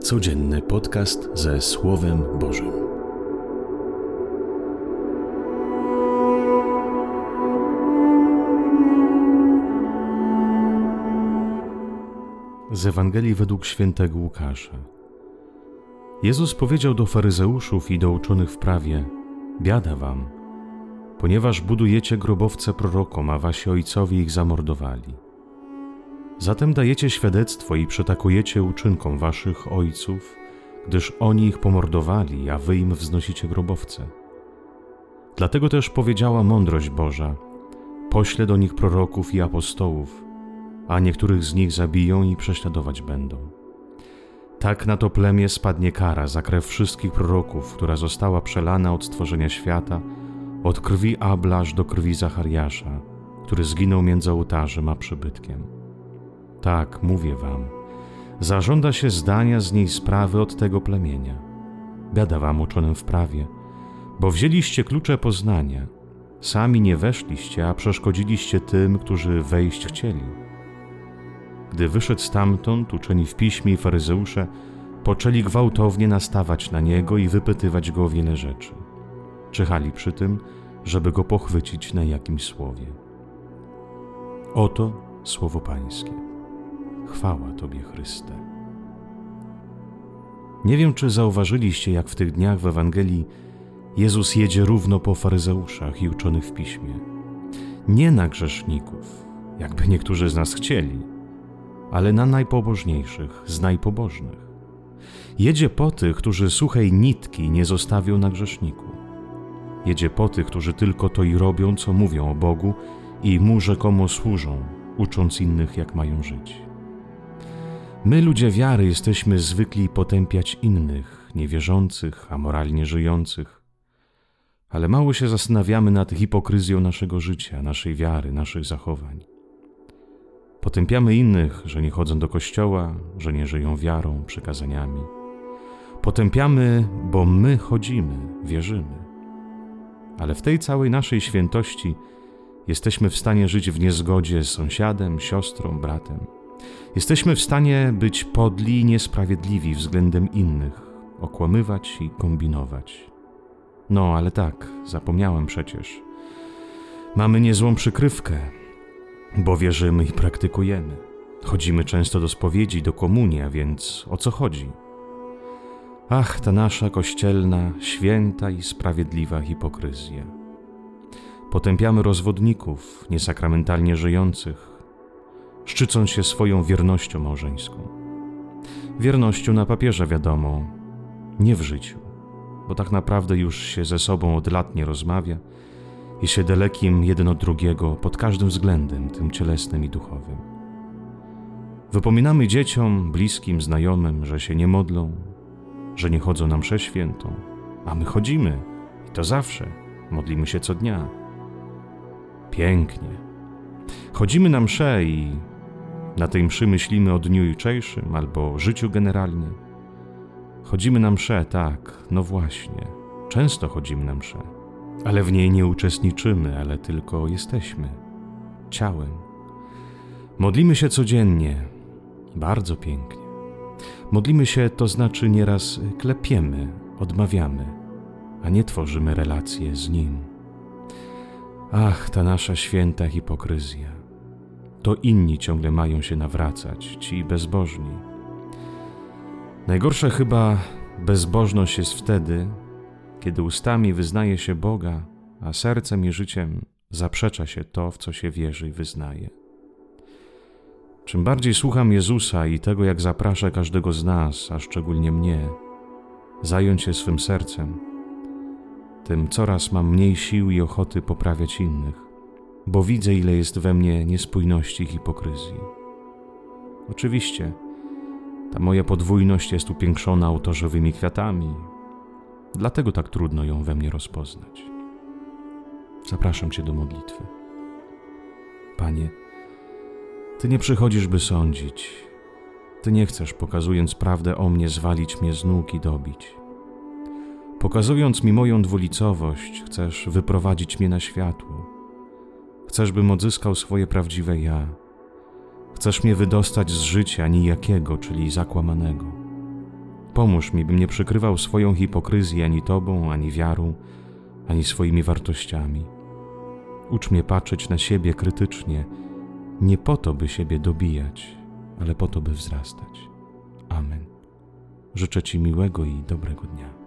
Codzienny podcast ze Słowem Bożym. Z Ewangelii według świętego Łukasza. Jezus powiedział do faryzeuszów i do uczonych w prawie: Biada wam, ponieważ budujecie grobowce prorokom, a wasi ojcowie ich zamordowali. Zatem dajecie świadectwo i przetakujecie uczynkom waszych ojców, gdyż oni ich pomordowali, a wy im wznosicie grobowce. Dlatego też powiedziała mądrość Boża: Poślę do nich proroków i apostołów, a niektórych z nich zabiją i prześladować będą. Tak na to plemię spadnie kara za krew wszystkich proroków, która została przelana od stworzenia świata, od krwi Abla aż do krwi Zachariasza, który zginął między ołtarzem a przybytkiem. Tak, mówię wam, zażąda się zdania z niej sprawy od tego plemienia. Biada wam uczonym w prawie, bo wzięliście klucze poznania, sami nie weszliście, a przeszkodziliście tym, którzy wejść chcieli. Gdy wyszedł stamtąd, uczeni w piśmie i faryzeusze poczęli gwałtownie nastawać na niego i wypytywać go o wiele rzeczy. Czyhali przy tym, żeby go pochwycić na jakimś słowie. Oto słowo Pańskie. Chwała Tobie, Chryste. Nie wiem, czy zauważyliście, jak w tych dniach w Ewangelii Jezus jedzie równo po faryzeuszach i uczonych w piśmie. Nie na grzeszników, jakby niektórzy z nas chcieli, ale na najpobożniejszych z najpobożnych. Jedzie po tych, którzy suchej nitki nie zostawią na grzeszniku. Jedzie po tych, którzy tylko to i robią, co mówią o Bogu i mu rzekomo służą, ucząc innych, jak mają żyć. My, ludzie wiary, jesteśmy zwykli potępiać innych, niewierzących, amoralnie żyjących, ale mało się zastanawiamy nad hipokryzją naszego życia, naszej wiary, naszych zachowań. Potępiamy innych, że nie chodzą do kościoła, że nie żyją wiarą, przekazaniami. Potępiamy, bo my chodzimy, wierzymy. Ale w tej całej naszej świętości jesteśmy w stanie żyć w niezgodzie z sąsiadem, siostrą, bratem Jesteśmy w stanie być podli i niesprawiedliwi względem innych, okłamywać i kombinować. No, ale tak, zapomniałem przecież. Mamy niezłą przykrywkę, bo wierzymy i praktykujemy. Chodzimy często do spowiedzi, do komunii, a więc o co chodzi? Ach, ta nasza kościelna, święta i sprawiedliwa hipokryzja. Potępiamy rozwodników, niesakramentalnie żyjących, szczycąc się swoją wiernością małżeńską. Wiernością na papierze, wiadomo, nie w życiu, bo tak naprawdę już się ze sobą od lat nie rozmawia i się dalekim jeden od drugiego pod każdym względem, tym cielesnym i duchowym. Wypominamy dzieciom, bliskim, znajomym, że się nie modlą, że nie chodzą na mszę świętą, a my chodzimy i to zawsze, modlimy się co dnia. Pięknie. Chodzimy na mszę i na tej mszy myślimy o dniu jutrzejszym albo życiu generalnie. Chodzimy na mszę, tak, no właśnie. Często chodzimy na mszę, ale w niej nie uczestniczymy, ale tylko jesteśmy ciałem. Modlimy się codziennie, bardzo pięknie. Modlimy się, to znaczy nieraz klepiemy, odmawiamy, a nie tworzymy relacje z Nim. Ach, ta nasza święta hipokryzja to inni ciągle mają się nawracać, ci bezbożni. Najgorsza chyba bezbożność jest wtedy, kiedy ustami wyznaje się Boga, a sercem i życiem zaprzecza się to, w co się wierzy i wyznaje. Czym bardziej słucham Jezusa i tego, jak zaprasza każdego z nas, a szczególnie mnie, zająć się swym sercem, tym coraz mam mniej sił i ochoty poprawiać innych bo widzę, ile jest we mnie niespójności i hipokryzji. Oczywiście, ta moja podwójność jest upiększona autorzowymi kwiatami, dlatego tak trudno ją we mnie rozpoznać. Zapraszam Cię do modlitwy. Panie, Ty nie przychodzisz, by sądzić. Ty nie chcesz, pokazując prawdę o mnie, zwalić mnie z nóg i dobić. Pokazując mi moją dwulicowość, chcesz wyprowadzić mnie na światło Chcesz, bym odzyskał swoje prawdziwe ja. Chcesz mnie wydostać z życia nijakiego, czyli zakłamanego. Pomóż mi, bym nie przykrywał swoją hipokryzję ani Tobą, ani wiarą, ani swoimi wartościami. Ucz mnie patrzeć na siebie krytycznie, nie po to, by siebie dobijać, ale po to, by wzrastać. Amen. Życzę Ci miłego i dobrego dnia.